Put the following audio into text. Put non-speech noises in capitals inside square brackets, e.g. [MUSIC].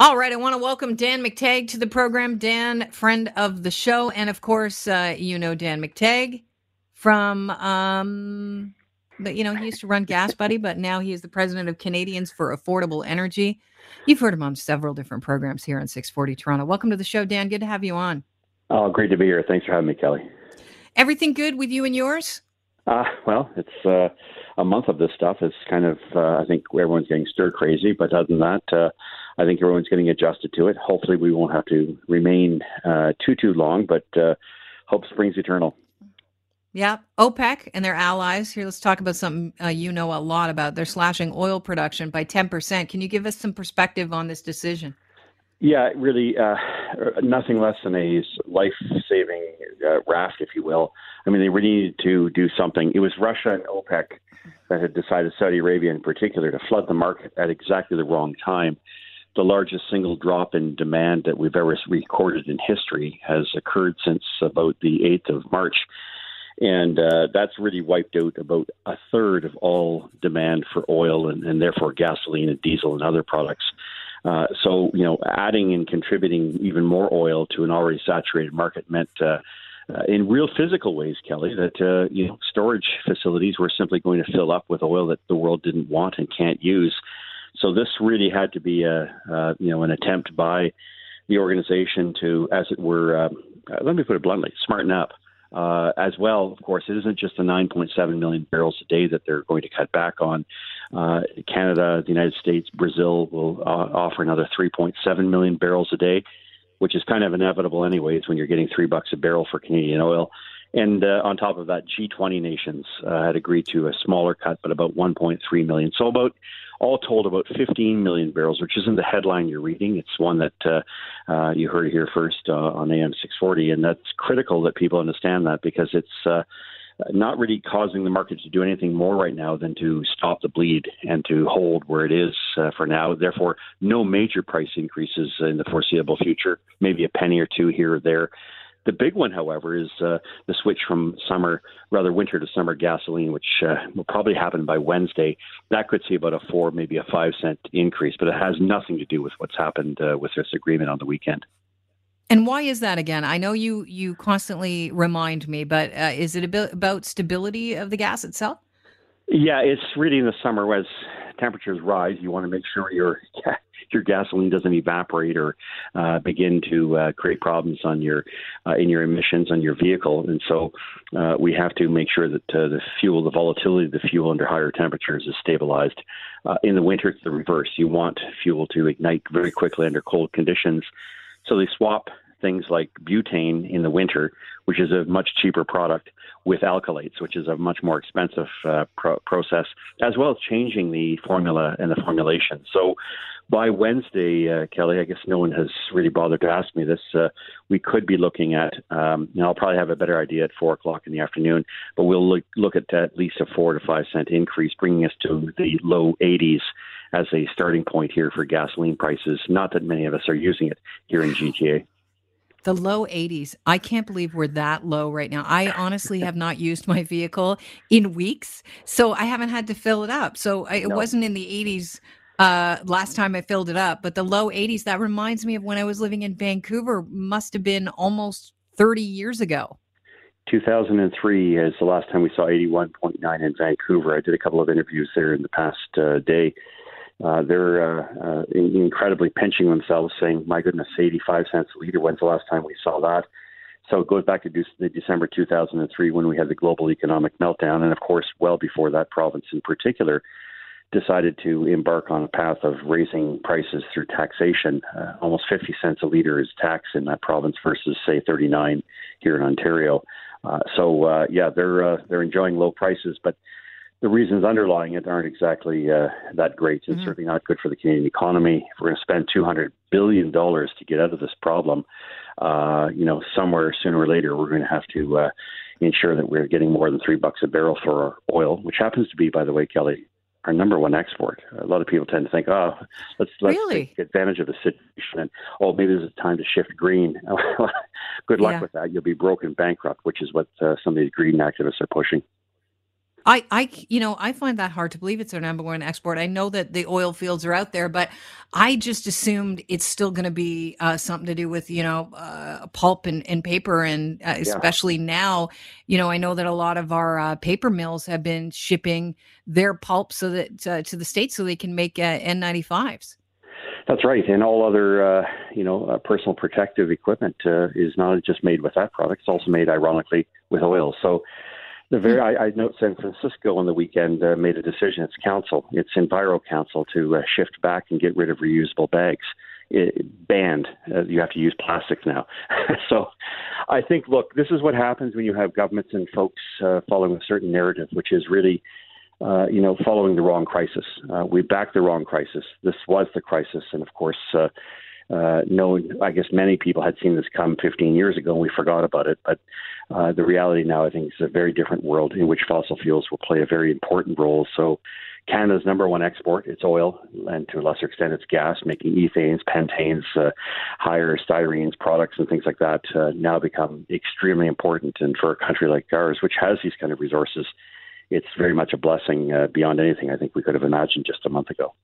All right, I want to welcome Dan McTeague to the program. Dan, friend of the show, and of course, uh, you know Dan McTeague from, um, but you know he used to run GasBuddy, but now he is the president of Canadians for Affordable Energy. You've heard him on several different programs here on 640 Toronto. Welcome to the show, Dan. Good to have you on. Oh, great to be here. Thanks for having me, Kelly. Everything good with you and yours? Uh, well, it's uh, a month of this stuff. It's kind of, uh, I think everyone's getting stir crazy, but other than that, uh, I think everyone's getting adjusted to it. Hopefully, we won't have to remain uh, too, too long, but uh, hope springs eternal. Yeah, OPEC and their allies. Here, let's talk about something uh, you know a lot about. They're slashing oil production by 10%. Can you give us some perspective on this decision? Yeah, really, uh, nothing less than a life-saving uh, raft, if you will. I mean, they really needed to do something. It was Russia and OPEC that had decided, Saudi Arabia in particular, to flood the market at exactly the wrong time. The largest single drop in demand that we've ever recorded in history has occurred since about the 8th of March. And uh, that's really wiped out about a third of all demand for oil and, and therefore gasoline and diesel and other products. Uh, so, you know, adding and contributing even more oil to an already saturated market meant, uh, uh, in real physical ways, Kelly, that uh, you know storage facilities were simply going to fill up with oil that the world didn't want and can't use. So this really had to be a uh, you know an attempt by the organization to, as it were, um, uh, let me put it bluntly, smarten up. Uh, as well, of course, it isn't just the 9.7 million barrels a day that they're going to cut back on. Uh, Canada, the United States, Brazil will uh, offer another 3.7 million barrels a day, which is kind of inevitable, anyways, when you're getting three bucks a barrel for Canadian oil. And uh, on top of that, G20 nations uh, had agreed to a smaller cut, but about 1.3 million. So about all told, about 15 million barrels, which isn't the headline you're reading. It's one that uh, uh, you heard here first uh, on AM 640, and that's critical that people understand that because it's uh, not really causing the market to do anything more right now than to stop the bleed and to hold where it is uh, for now. Therefore, no major price increases in the foreseeable future, maybe a penny or two here or there. The big one, however, is uh, the switch from summer, rather winter to summer gasoline, which uh, will probably happen by Wednesday. That could see about a four, maybe a five cent increase, but it has nothing to do with what's happened uh, with this agreement on the weekend. And why is that again? I know you you constantly remind me, but uh, is it about stability of the gas itself? Yeah, it's really in the summer as temperatures rise. You want to make sure your your gasoline doesn't evaporate or uh, begin to uh, create problems on your uh, in your emissions on your vehicle. And so uh, we have to make sure that uh, the fuel, the volatility of the fuel under higher temperatures, is stabilized. Uh, in the winter, it's the reverse. You want fuel to ignite very quickly under cold conditions. So they swap things like butane in the winter, which is a much cheaper product, with alkylates, which is a much more expensive uh, pro- process, as well as changing the formula and the formulation. So by Wednesday, uh, Kelly, I guess no one has really bothered to ask me this. Uh, we could be looking at, um, know, I'll probably have a better idea at four o'clock in the afternoon, but we'll look, look at at least a four to five cent increase, bringing us to the low 80s as a starting point here for gasoline prices. Not that many of us are using it here in GTA. The low 80s. I can't believe we're that low right now. I honestly have not used my vehicle in weeks, so I haven't had to fill it up. So I, it no. wasn't in the 80s uh, last time I filled it up, but the low 80s, that reminds me of when I was living in Vancouver, must have been almost 30 years ago. 2003 is the last time we saw 81.9 in Vancouver. I did a couple of interviews there in the past uh, day uh, they're uh, uh, incredibly pinching themselves, saying, "My goodness, 85 cents a liter. When's the last time we saw that?" So it goes back to de- December 2003 when we had the global economic meltdown, and of course, well before that, province in particular decided to embark on a path of raising prices through taxation. Uh, almost 50 cents a liter is tax in that province versus say 39 here in Ontario. Uh, so uh, yeah, they're uh, they're enjoying low prices, but the reasons underlying it aren't exactly uh, that great. It's mm-hmm. certainly not good for the Canadian economy. If we're going to spend two hundred billion dollars to get out of this problem, uh, you know, somewhere sooner or later we're going to have to uh, ensure that we're getting more than three bucks a barrel for our oil, which happens to be, by the way, Kelly, our number one export. A lot of people tend to think, oh, let's let's really? take advantage of the situation, and oh, maybe there's a time to shift green. [LAUGHS] Good luck yeah. with that. You'll be broken bankrupt, which is what uh, some of these green activists are pushing. I, I, you know, I find that hard to believe it's our number one export. I know that the oil fields are out there, but I just assumed it's still going to be uh, something to do with, you know, uh, pulp and, and paper. And uh, especially yeah. now, you know, I know that a lot of our uh, paper mills have been shipping their pulp so that uh, to the States so they can make uh, N95s. That's right, and all other uh, you know uh, personal protective equipment uh, is not just made with that product; it's also made, ironically, with oil. So the very, I, I note San Francisco on the weekend uh, made a decision. It's council, it's Enviro Council to uh, shift back and get rid of reusable bags. It, banned. Uh, you have to use plastics now. [LAUGHS] so, I think, look, this is what happens when you have governments and folks uh, following a certain narrative, which is really, uh, you know, following the wrong crisis. Uh, we backed the wrong crisis. This was the crisis, and of course. Uh, uh, no, I guess many people had seen this come 15 years ago and we forgot about it. But uh, the reality now, I think, is a very different world in which fossil fuels will play a very important role. So, Canada's number one export, it's oil, and to a lesser extent, it's gas, making ethanes, pentanes, uh, higher styrenes products, and things like that uh, now become extremely important. And for a country like ours, which has these kind of resources, it's very much a blessing uh, beyond anything I think we could have imagined just a month ago.